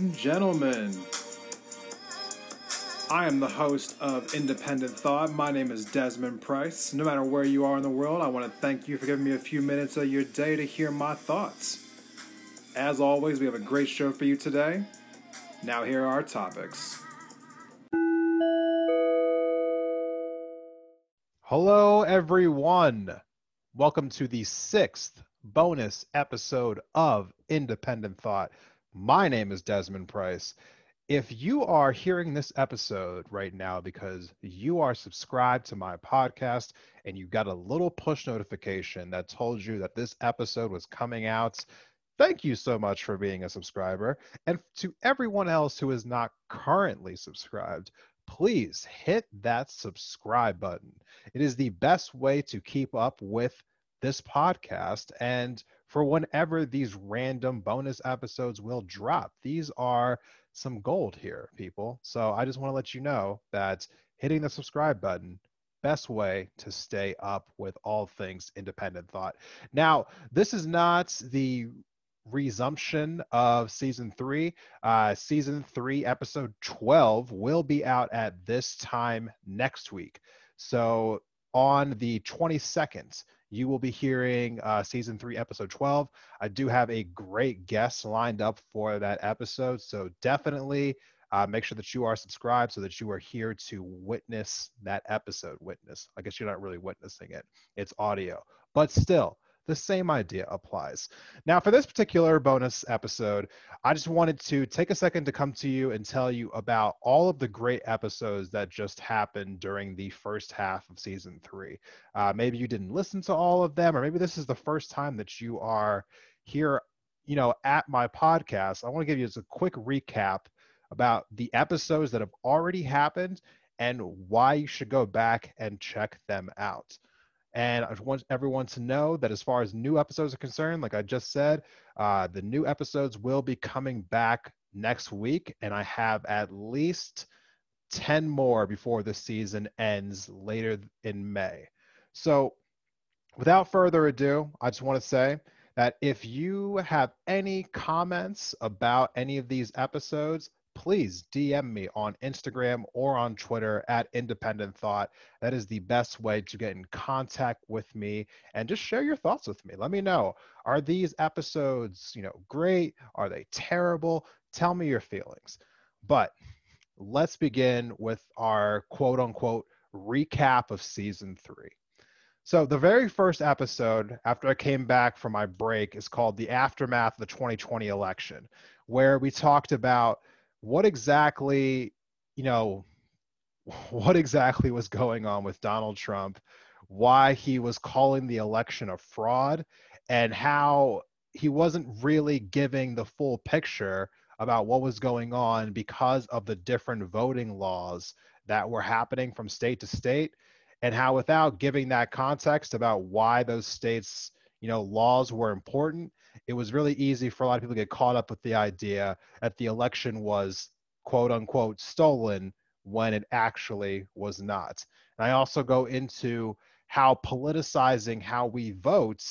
And gentlemen. I am the host of Independent Thought. My name is Desmond Price. No matter where you are in the world, I want to thank you for giving me a few minutes of your day to hear my thoughts. As always, we have a great show for you today. Now, here are our topics. Hello, everyone. Welcome to the sixth bonus episode of Independent Thought. My name is Desmond Price. If you are hearing this episode right now because you are subscribed to my podcast and you got a little push notification that told you that this episode was coming out, thank you so much for being a subscriber. And to everyone else who is not currently subscribed, please hit that subscribe button. It is the best way to keep up with this podcast and for whenever these random bonus episodes will drop. These are some gold here, people. So I just want to let you know that hitting the subscribe button best way to stay up with all things independent thought. Now, this is not the resumption of season three. Uh, season three, episode 12, will be out at this time next week. So on the 22nd, you will be hearing uh, season three, episode 12. I do have a great guest lined up for that episode. So definitely uh, make sure that you are subscribed so that you are here to witness that episode. Witness. I guess you're not really witnessing it, it's audio. But still, the same idea applies. Now, for this particular bonus episode, I just wanted to take a second to come to you and tell you about all of the great episodes that just happened during the first half of season three. Uh, maybe you didn't listen to all of them, or maybe this is the first time that you are here, you know, at my podcast. I want to give you just a quick recap about the episodes that have already happened and why you should go back and check them out. And I want everyone to know that as far as new episodes are concerned, like I just said, uh, the new episodes will be coming back next week. And I have at least 10 more before the season ends later in May. So without further ado, I just want to say that if you have any comments about any of these episodes, please DM me on Instagram or on Twitter at Independent Thought. That is the best way to get in contact with me and just share your thoughts with me. Let me know. Are these episodes, you know, great? Are they terrible? Tell me your feelings. But let's begin with our quote unquote recap of season three. So, the very first episode after I came back from my break is called The Aftermath of the 2020 Election, where we talked about what exactly, you know, what exactly was going on with Donald Trump, why he was calling the election a fraud, and how he wasn't really giving the full picture about what was going on because of the different voting laws that were happening from state to state and how without giving that context about why those states you know laws were important it was really easy for a lot of people to get caught up with the idea that the election was quote unquote stolen when it actually was not. And I also go into how politicizing how we vote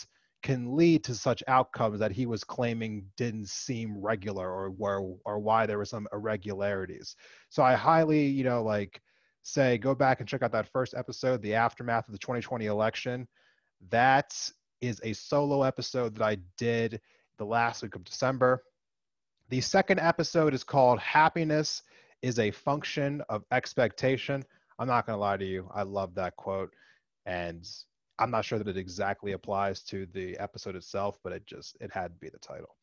can lead to such outcomes that he was claiming didn't seem regular or where or why there were some irregularities. So I highly, you know, like say go back and check out that first episode, the aftermath of the 2020 election. That is a solo episode that I did the last week of December. The second episode is called Happiness is a Function of Expectation. I'm not going to lie to you. I love that quote. And I'm not sure that it exactly applies to the episode itself, but it just, it had to be the title.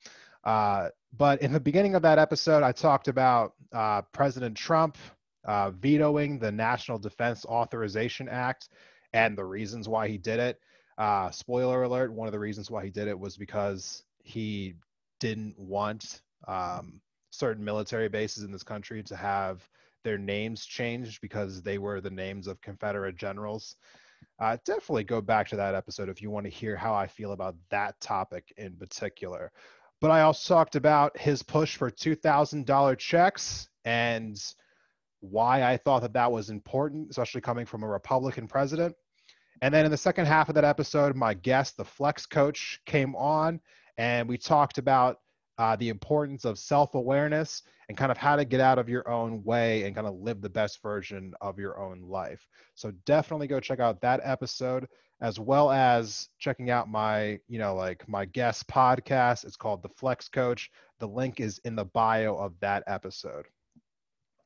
Uh, but in the beginning of that episode, I talked about uh, President Trump uh, vetoing the National Defense Authorization Act and the reasons why he did it. Uh, spoiler alert: one of the reasons why he did it was because he didn't want um, certain military bases in this country to have their names changed because they were the names of Confederate generals. Uh, definitely go back to that episode if you want to hear how I feel about that topic in particular. But I also talked about his push for $2,000 checks and why I thought that that was important, especially coming from a Republican president. And then in the second half of that episode, my guest, the flex coach, came on and we talked about uh, the importance of self awareness and kind of how to get out of your own way and kind of live the best version of your own life. So definitely go check out that episode as well as checking out my, you know, like my guest podcast. It's called The Flex Coach. The link is in the bio of that episode.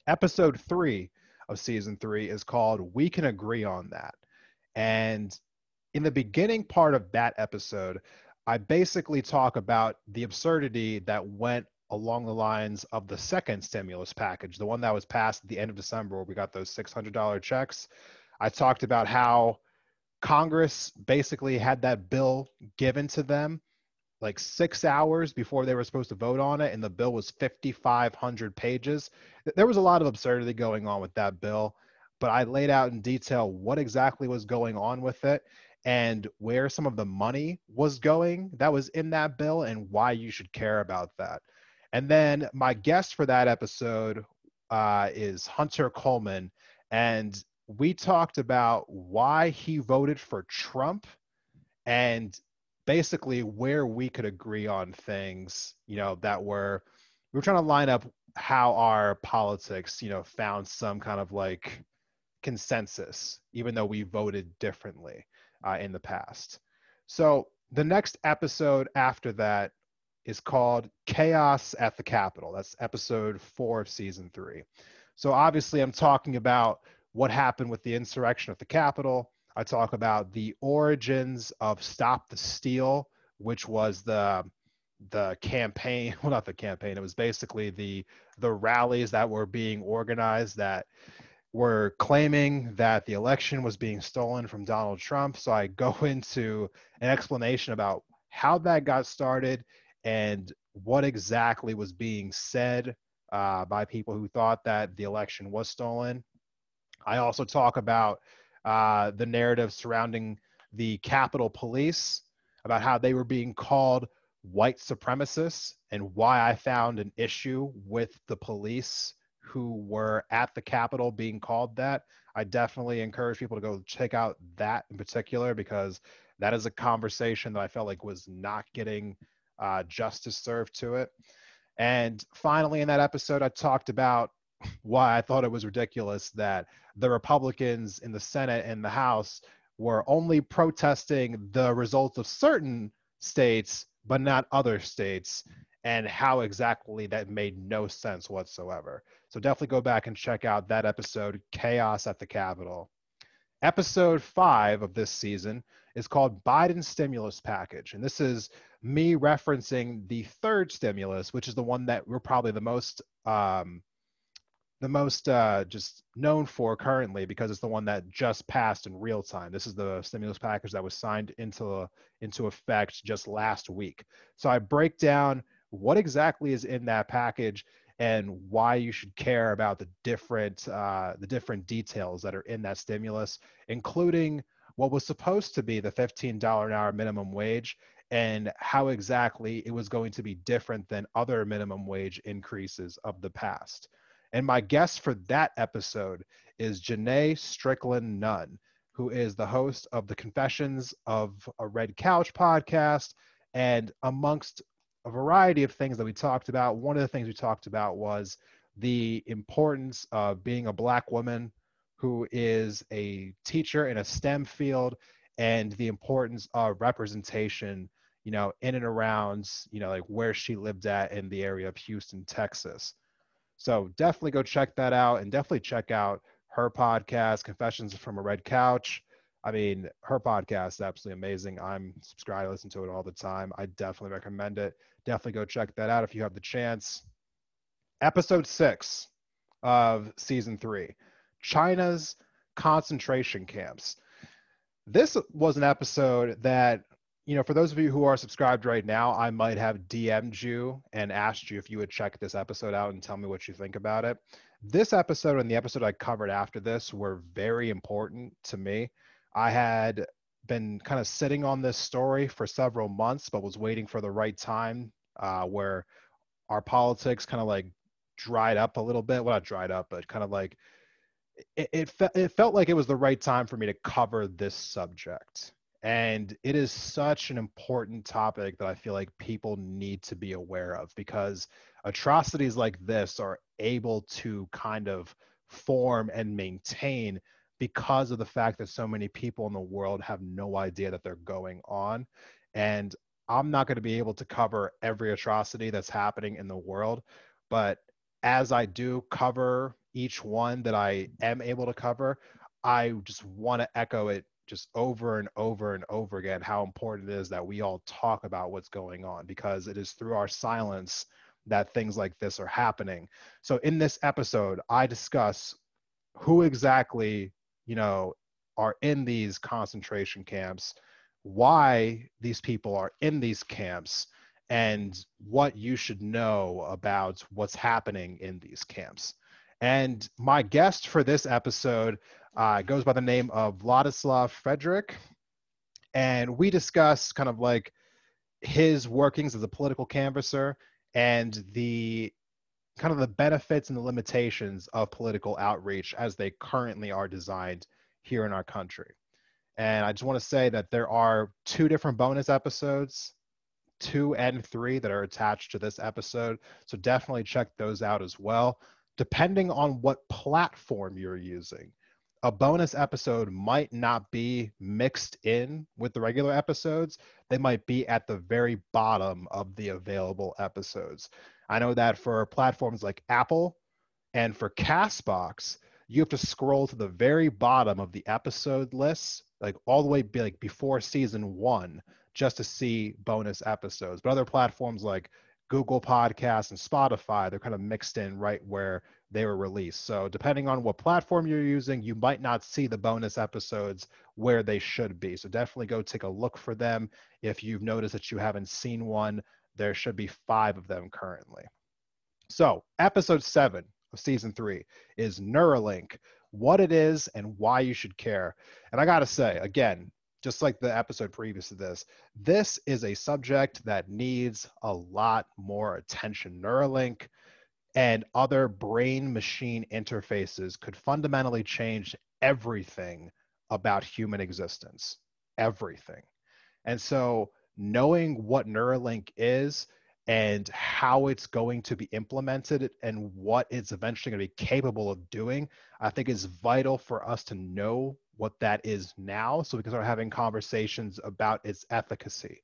Episode three of season three is called We Can Agree on That. And in the beginning part of that episode, I basically talk about the absurdity that went along the lines of the second stimulus package, the one that was passed at the end of December, where we got those $600 checks. I talked about how Congress basically had that bill given to them like six hours before they were supposed to vote on it, and the bill was 5,500 pages. There was a lot of absurdity going on with that bill, but I laid out in detail what exactly was going on with it and where some of the money was going that was in that bill and why you should care about that. And then my guest for that episode uh, is Hunter Coleman, and we talked about why he voted for Trump and basically where we could agree on things, you know, that were we were trying to line up how our politics, you know, found some kind of like consensus, even though we voted differently uh, in the past. So the next episode after that is called Chaos at the Capitol. That's episode four of season three. So obviously, I'm talking about what happened with the insurrection at the Capitol. I talk about the origins of Stop the Steal, which was the the campaign well not the campaign it was basically the the rallies that were being organized that were claiming that the election was being stolen from Donald Trump. So I go into an explanation about how that got started and what exactly was being said uh, by people who thought that the election was stolen. I also talk about uh, the narrative surrounding the Capitol Police, about how they were being called white supremacists, and why I found an issue with the police who were at the Capitol being called that. I definitely encourage people to go check out that in particular because that is a conversation that I felt like was not getting uh, justice served to it. And finally, in that episode, I talked about why I thought it was ridiculous that the Republicans in the Senate and the House were only protesting the results of certain states, but not other states, and how exactly that made no sense whatsoever. So definitely go back and check out that episode, Chaos at the Capitol. Episode five of this season is called Biden Stimulus Package. And this is me referencing the third stimulus, which is the one that we're probably the most um, the most uh, just known for currently because it's the one that just passed in real time. This is the stimulus package that was signed into into effect just last week. So I break down what exactly is in that package and why you should care about the different uh, the different details that are in that stimulus, including what was supposed to be the $15 an hour minimum wage and how exactly it was going to be different than other minimum wage increases of the past. And my guest for that episode is Janae Strickland Nunn, who is the host of the Confessions of a Red Couch podcast. And amongst a variety of things that we talked about. One of the things we talked about was the importance of being a black woman who is a teacher in a STEM field and the importance of representation, you know, in and around, you know, like where she lived at in the area of Houston, Texas. So definitely go check that out and definitely check out her podcast, Confessions from a Red Couch. I mean, her podcast is absolutely amazing. I'm subscribed, I listen to it all the time. I definitely recommend it. Definitely go check that out if you have the chance. Episode six of season three China's concentration camps. This was an episode that, you know, for those of you who are subscribed right now, I might have DM'd you and asked you if you would check this episode out and tell me what you think about it. This episode and the episode I covered after this were very important to me. I had been kind of sitting on this story for several months, but was waiting for the right time uh, where our politics kind of like dried up a little bit. Well, not dried up, but kind of like it, it, fe- it felt like it was the right time for me to cover this subject. And it is such an important topic that I feel like people need to be aware of because atrocities like this are able to kind of form and maintain because of the fact that so many people in the world have no idea that they're going on. And I'm not going to be able to cover every atrocity that's happening in the world, but as I do cover each one that I am able to cover, I just want to echo it just over and over and over again how important it is that we all talk about what's going on because it is through our silence that things like this are happening. So in this episode, I discuss who exactly, you know, are in these concentration camps, why these people are in these camps, and what you should know about what's happening in these camps. And my guest for this episode uh, goes by the name of Vladislav Frederick. And we discuss kind of like his workings as a political canvasser and the kind of the benefits and the limitations of political outreach as they currently are designed here in our country. And I just want to say that there are two different bonus episodes, two and three, that are attached to this episode. So definitely check those out as well depending on what platform you're using. A bonus episode might not be mixed in with the regular episodes. They might be at the very bottom of the available episodes. I know that for platforms like Apple and for Castbox, you have to scroll to the very bottom of the episode list, like all the way be like before season one, just to see bonus episodes. But other platforms like Google Podcasts and Spotify, they're kind of mixed in right where they were released. So, depending on what platform you're using, you might not see the bonus episodes where they should be. So, definitely go take a look for them. If you've noticed that you haven't seen one, there should be five of them currently. So, episode seven of season three is Neuralink, what it is and why you should care. And I got to say, again, just like the episode previous to this, this is a subject that needs a lot more attention. Neuralink and other brain machine interfaces could fundamentally change everything about human existence. Everything. And so, knowing what Neuralink is and how it's going to be implemented and what it's eventually going to be capable of doing, I think is vital for us to know what that is now so we can start having conversations about its efficacy.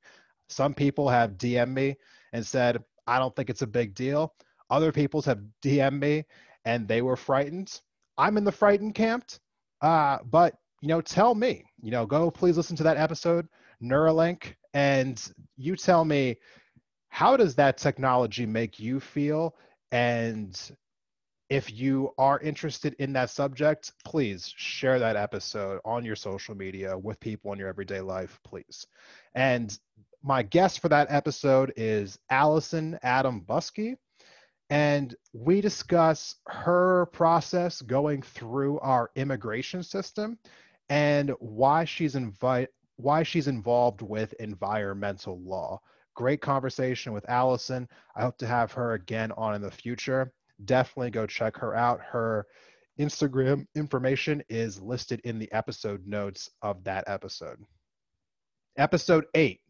Some people have DM'd me and said, I don't think it's a big deal. Other people have DM'd me and they were frightened. I'm in the frightened camp. Uh, but, you know, tell me, you know, go please listen to that episode, Neuralink, and you tell me how does that technology make you feel? And if you are interested in that subject, please share that episode on your social media with people in your everyday life, please. And my guest for that episode is Allison Adam Buskey. And we discuss her process going through our immigration system and why she's invite why she's involved with environmental law. Great conversation with Allison. I hope to have her again on in the future definitely go check her out. Her Instagram information is listed in the episode notes of that episode. Episode eight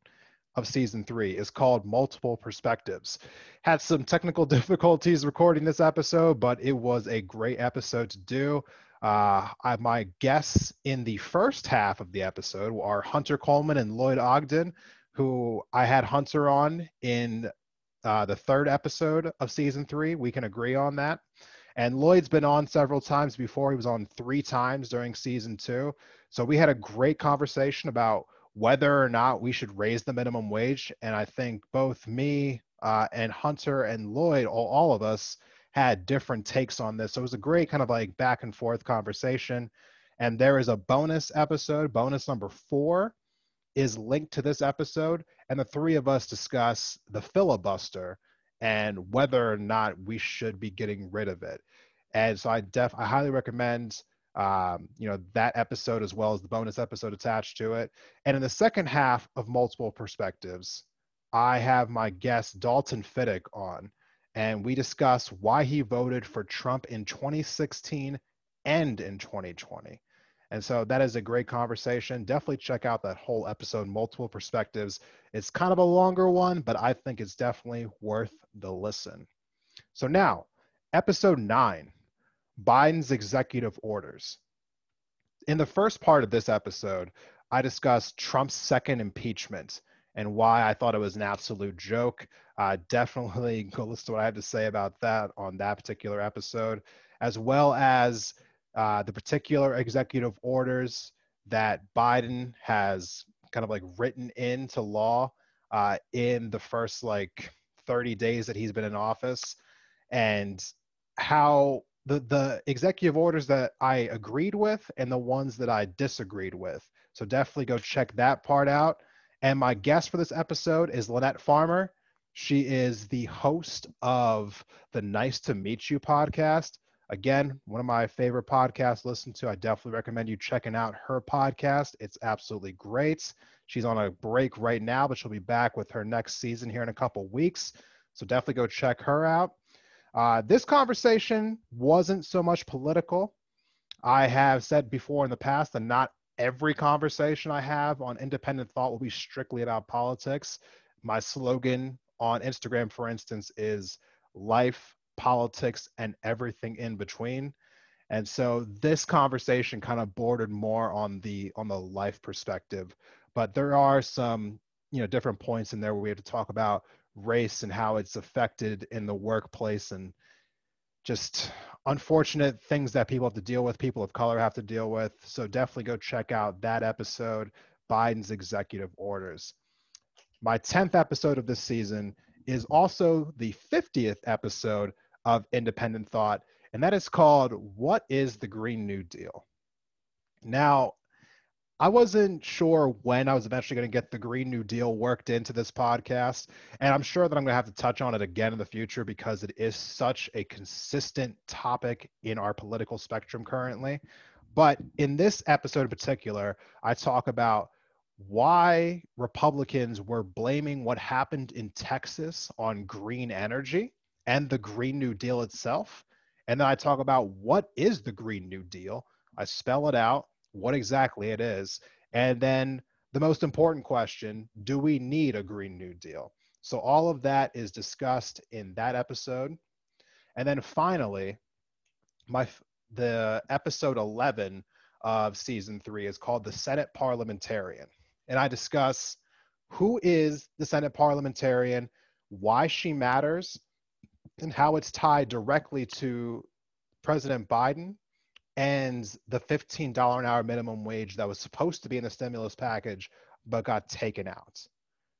of season three is called Multiple Perspectives. Had some technical difficulties recording this episode, but it was a great episode to do. Uh, I, my guests in the first half of the episode are Hunter Coleman and Lloyd Ogden, who I had Hunter on in uh, the third episode of season three. We can agree on that. And Lloyd's been on several times before. He was on three times during season two. So we had a great conversation about whether or not we should raise the minimum wage. And I think both me uh, and Hunter and Lloyd, all, all of us, had different takes on this. So it was a great kind of like back and forth conversation. And there is a bonus episode, bonus number four, is linked to this episode, and the three of us discuss the filibuster and whether or not we should be getting rid of it. And so I def I highly recommend um, you know that episode as well as the bonus episode attached to it. And in the second half of multiple perspectives, I have my guest Dalton Fiddick on, and we discuss why he voted for Trump in 2016 and in 2020. And so that is a great conversation. Definitely check out that whole episode, multiple perspectives. It's kind of a longer one, but I think it's definitely worth the listen. So now, episode nine Biden's executive orders. In the first part of this episode, I discussed Trump's second impeachment and why I thought it was an absolute joke. Uh, definitely go listen to what I have to say about that on that particular episode, as well as uh, the particular executive orders that Biden has kind of like written into law uh, in the first like 30 days that he's been in office, and how the the executive orders that I agreed with and the ones that I disagreed with. So definitely go check that part out. And my guest for this episode is Lynette Farmer. She is the host of the Nice to Meet You podcast. Again, one of my favorite podcasts listen to. I definitely recommend you checking out her podcast. It's absolutely great. She's on a break right now, but she'll be back with her next season here in a couple weeks. So definitely go check her out. Uh, this conversation wasn't so much political. I have said before in the past that not every conversation I have on independent thought will be strictly about politics. My slogan on Instagram, for instance, is life, politics, and everything in between. And so this conversation kind of bordered more on the on the life perspective, but there are some you know different points in there where we have to talk about race and how it's affected in the workplace and just unfortunate things that people have to deal with, people of color have to deal with. So definitely go check out that episode, Biden's executive orders. My 10th episode of this season is also the 50th episode of Independent Thought, and that is called What is the Green New Deal? Now, I wasn't sure when I was eventually going to get the Green New Deal worked into this podcast. And I'm sure that I'm going to have to touch on it again in the future because it is such a consistent topic in our political spectrum currently. But in this episode in particular, I talk about why Republicans were blaming what happened in Texas on green energy and the Green New Deal itself. And then I talk about what is the Green New Deal. I spell it out, what exactly it is. And then the most important question do we need a Green New Deal? So all of that is discussed in that episode. And then finally, my the episode 11 of season 3 is called the Senate Parliamentarian. And I discuss who is the Senate Parliamentarian, why she matters, and how it's tied directly to President Biden and the $15 an hour minimum wage that was supposed to be in the stimulus package but got taken out.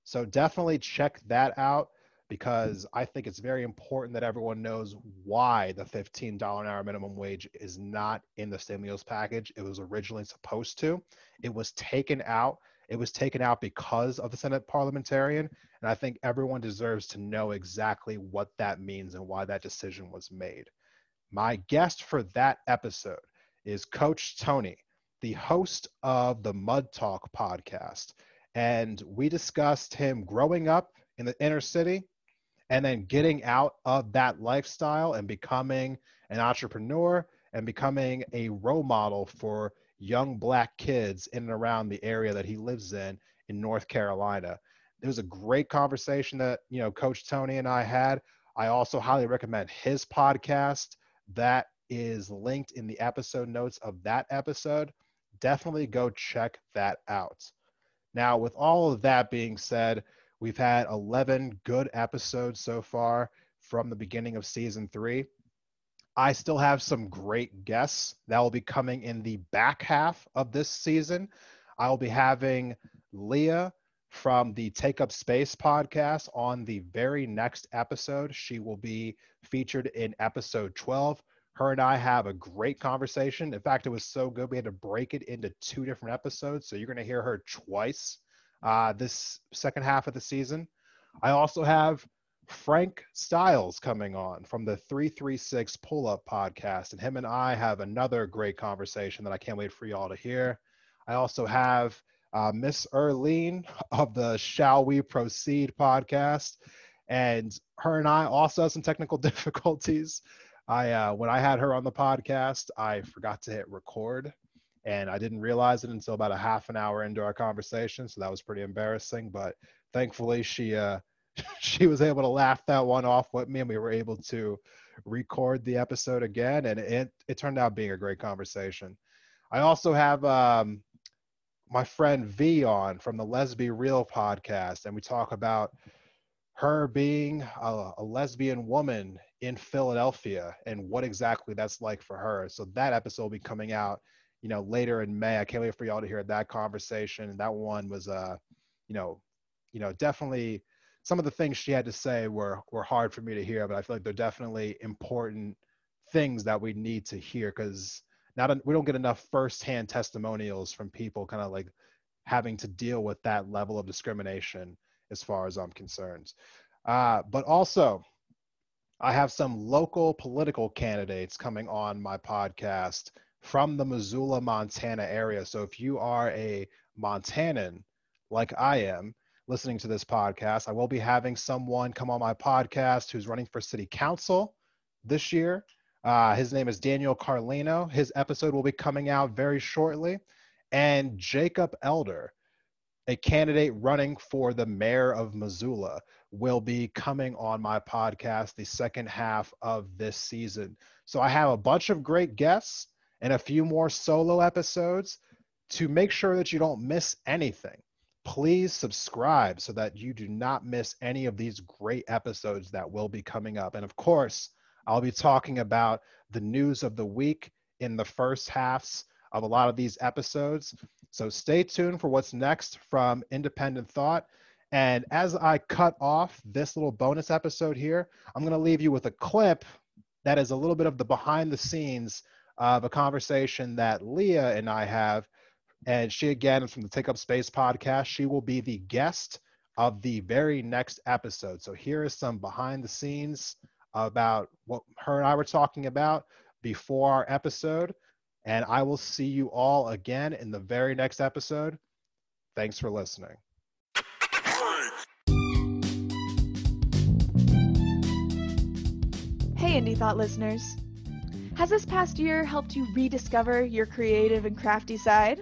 So definitely check that out because I think it's very important that everyone knows why the $15 an hour minimum wage is not in the stimulus package. It was originally supposed to. It was taken out. It was taken out because of the Senate parliamentarian. And I think everyone deserves to know exactly what that means and why that decision was made. My guest for that episode is Coach Tony, the host of the Mud Talk podcast. And we discussed him growing up in the inner city and then getting out of that lifestyle and becoming an entrepreneur and becoming a role model for young black kids in and around the area that he lives in in North Carolina. It was a great conversation that, you know, Coach Tony and I had. I also highly recommend his podcast that is linked in the episode notes of that episode. Definitely go check that out. Now, with all of that being said, we've had 11 good episodes so far from the beginning of season three. I still have some great guests that will be coming in the back half of this season. I will be having Leah from the Take Up Space podcast on the very next episode. She will be featured in episode 12 her and I have a great conversation. In fact, it was so good we had to break it into two different episodes. So you're going to hear her twice uh, this second half of the season. I also have Frank Styles coming on from the 336 Pull Up podcast, and him and I have another great conversation that I can't wait for y'all to hear. I also have uh, Miss Erlene of the Shall We Proceed podcast, and her and I also have some technical difficulties. I uh, when I had her on the podcast, I forgot to hit record, and I didn't realize it until about a half an hour into our conversation. So that was pretty embarrassing. But thankfully, she uh, she was able to laugh that one off with me, and we were able to record the episode again, and it it turned out being a great conversation. I also have um, my friend V on from the Lesbi Real podcast, and we talk about her being a, a, lesbian woman in Philadelphia and what exactly that's like for her. So that episode will be coming out, you know, later in May. I can't wait for y'all to hear that conversation. That one was, uh, you know, you know, definitely some of the things she had to say were were hard for me to hear, but I feel like they're definitely important things that we need to hear because not we don't get enough firsthand testimonials from people kind of like having to deal with that level of discrimination as far as I'm concerned. Uh, but also, I have some local political candidates coming on my podcast from the Missoula, Montana area. So if you are a Montanan like I am, listening to this podcast. I will be having someone come on my podcast who's running for city council this year. Uh, his name is Daniel Carlino. His episode will be coming out very shortly. And Jacob Elder, a candidate running for the mayor of Missoula, will be coming on my podcast the second half of this season. So I have a bunch of great guests and a few more solo episodes to make sure that you don't miss anything please subscribe so that you do not miss any of these great episodes that will be coming up. And of course, I'll be talking about the news of the week in the first halves of a lot of these episodes. So stay tuned for what's next from Independent Thought. And as I cut off this little bonus episode here, I'm going to leave you with a clip that is a little bit of the behind the scenes of a conversation that Leah and I have and she, again, is from the Take Up Space podcast. She will be the guest of the very next episode. So here is some behind the scenes about what her and I were talking about before our episode. And I will see you all again in the very next episode. Thanks for listening. Hey, Indie Thought listeners. Has this past year helped you rediscover your creative and crafty side?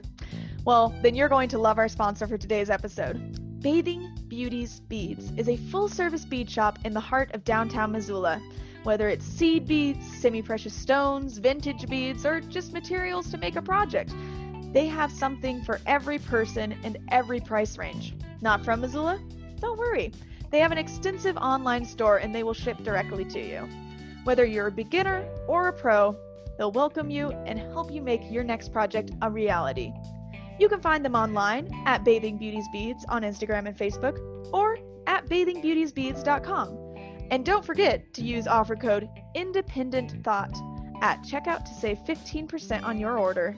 Well, then you're going to love our sponsor for today's episode. Bathing Beauties Beads is a full service bead shop in the heart of downtown Missoula. Whether it's seed beads, semi precious stones, vintage beads, or just materials to make a project, they have something for every person and every price range. Not from Missoula? Don't worry. They have an extensive online store and they will ship directly to you. Whether you're a beginner or a pro, they'll welcome you and help you make your next project a reality. You can find them online at Bathing Beauties Beads on Instagram and Facebook or at bathingbeautiesbeads.com. And don't forget to use offer code Independent Thought at checkout to save 15% on your order.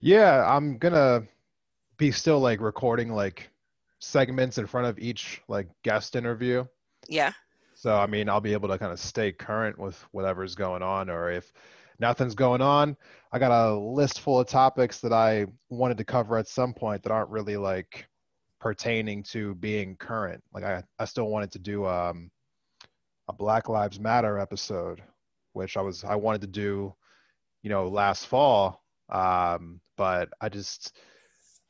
Yeah, I'm gonna be still like recording like segments in front of each like guest interview. Yeah. So I mean, I'll be able to kind of stay current with whatever's going on, or if nothing's going on, I got a list full of topics that I wanted to cover at some point that aren't really like pertaining to being current. Like I, I still wanted to do um, a Black Lives Matter episode, which I was I wanted to do, you know, last fall um, but I just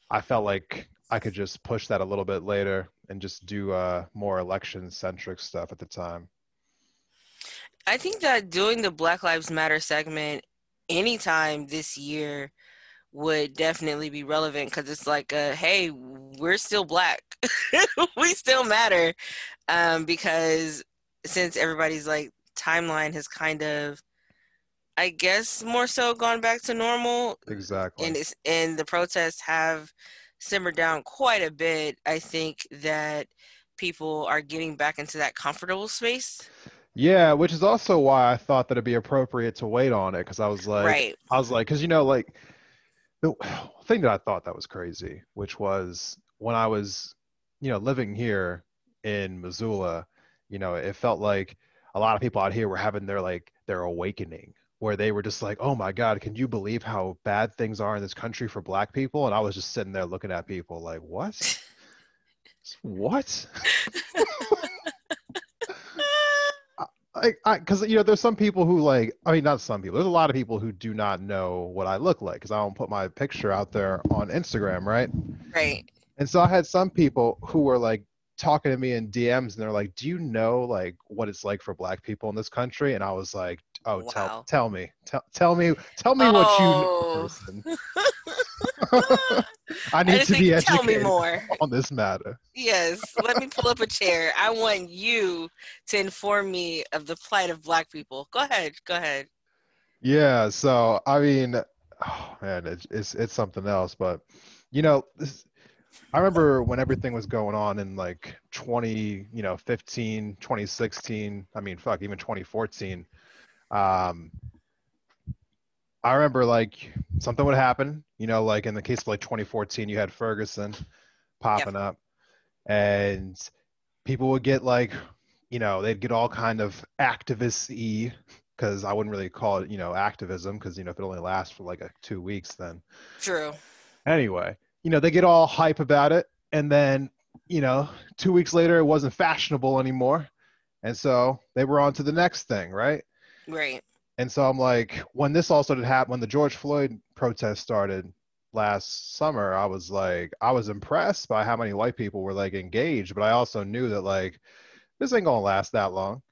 I felt like I could just push that a little bit later and just do uh, more election centric stuff at the time. I think that doing the Black Lives Matter segment anytime this year would definitely be relevant because it's like, a, hey, we're still black, we still matter, um, because since everybody's like timeline has kind of I guess more so gone back to normal. Exactly. And it's and the protests have simmered down quite a bit. I think that people are getting back into that comfortable space. Yeah, which is also why I thought that it'd be appropriate to wait on it because I was like, right. I was like, because you know, like the thing that I thought that was crazy, which was when I was, you know, living here in Missoula, you know, it felt like a lot of people out here were having their like their awakening where they were just like, "Oh my God, can you believe how bad things are in this country for Black people?" And I was just sitting there looking at people like, "What? what?" I, I, because you know, there's some people who like, I mean, not some people. There's a lot of people who do not know what I look like because I don't put my picture out there on Instagram, right? Right. And so I had some people who were like talking to me in DMs, and they're like, "Do you know like what it's like for Black people in this country?" And I was like, Oh, wow. tell tell me, tell tell me, tell me oh. what you know, oh. I need I to be educated tell me more on this matter. Yes, let me pull up a chair. I want you to inform me of the plight of Black people. Go ahead, go ahead. Yeah, so I mean, oh man, it's it's, it's something else. But you know, this, I remember when everything was going on in like 20, you know, 15, 2016. I mean, fuck, even 2014 um, I remember like something would happen, you know, like in the case of like 2014, you had Ferguson popping yep. up, and people would get like, you know, they'd get all kind of activist y because I wouldn't really call it, you know, activism because you know if it only lasts for like a, two weeks, then true. Anyway, you know, they get all hype about it, and then you know, two weeks later, it wasn't fashionable anymore, and so they were on to the next thing, right? Right. And so I'm like, when this all started happening, when the George Floyd protest started last summer, I was like, I was impressed by how many white people were like engaged, but I also knew that like this ain't gonna last that long.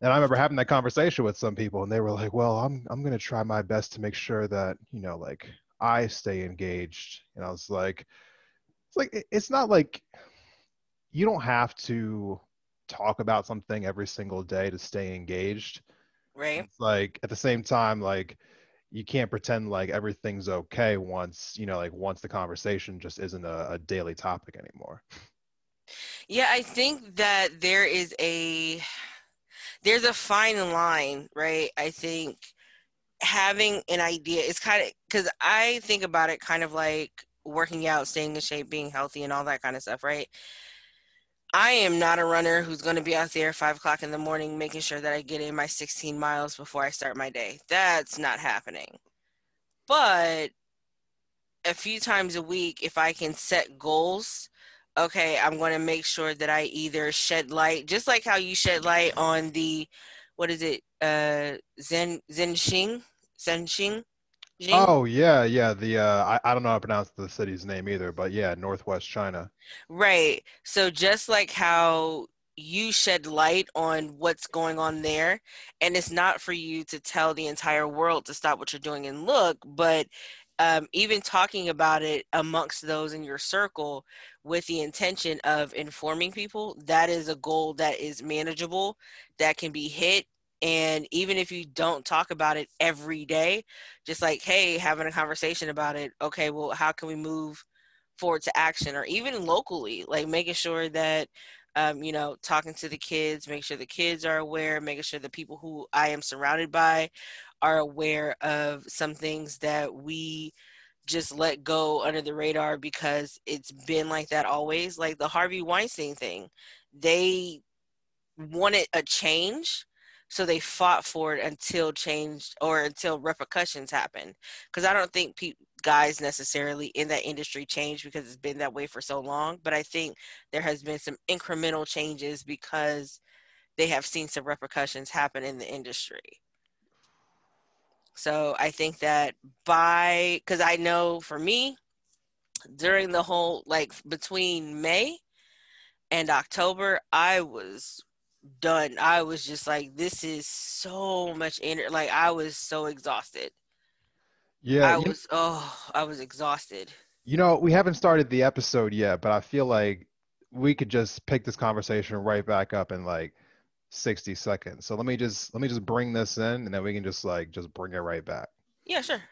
And I remember having that conversation with some people, and they were like, "Well, I'm I'm gonna try my best to make sure that you know, like I stay engaged." And I was like, "It's like it's not like you don't have to talk about something every single day to stay engaged." Right. It's like at the same time, like you can't pretend like everything's okay once, you know, like once the conversation just isn't a, a daily topic anymore. Yeah, I think that there is a there's a fine line, right? I think having an idea is kind of because I think about it kind of like working out, staying in shape, being healthy, and all that kind of stuff, right? I am not a runner who's going to be out there five o'clock in the morning making sure that I get in my 16 miles before I start my day. That's not happening. But a few times a week, if I can set goals, okay, I'm going to make sure that I either shed light, just like how you shed light on the, what is it, uh, Zen Zen Xing, Zen Xing Oh yeah, yeah. The uh, I, I don't know how to pronounce the city's name either, but yeah, Northwest China. Right. So just like how you shed light on what's going on there, and it's not for you to tell the entire world to stop what you're doing and look, but um, even talking about it amongst those in your circle with the intention of informing people, that is a goal that is manageable, that can be hit, and even if you don't talk about it every day, just like, hey, having a conversation about it, okay, well, how can we move forward to action? Or even locally, like making sure that, um, you know, talking to the kids, make sure the kids are aware, making sure the people who I am surrounded by are aware of some things that we just let go under the radar because it's been like that always. Like the Harvey Weinstein thing, they wanted a change so they fought for it until changed or until repercussions happened. Because i don't think pe- guys necessarily in that industry change because it's been that way for so long but i think there has been some incremental changes because they have seen some repercussions happen in the industry. So i think that by because i know for me during the whole like between May and October, I was done. I was just like, this is so much energy. Like I was so exhausted. Yeah, I you, was oh, I was exhausted. you know, we haven't started the episode yet, but I feel like we could just pick this conversation right back up in like 60 seconds. So let me just let me just bring this in and then we can just like just bring it right back. Yeah, sure.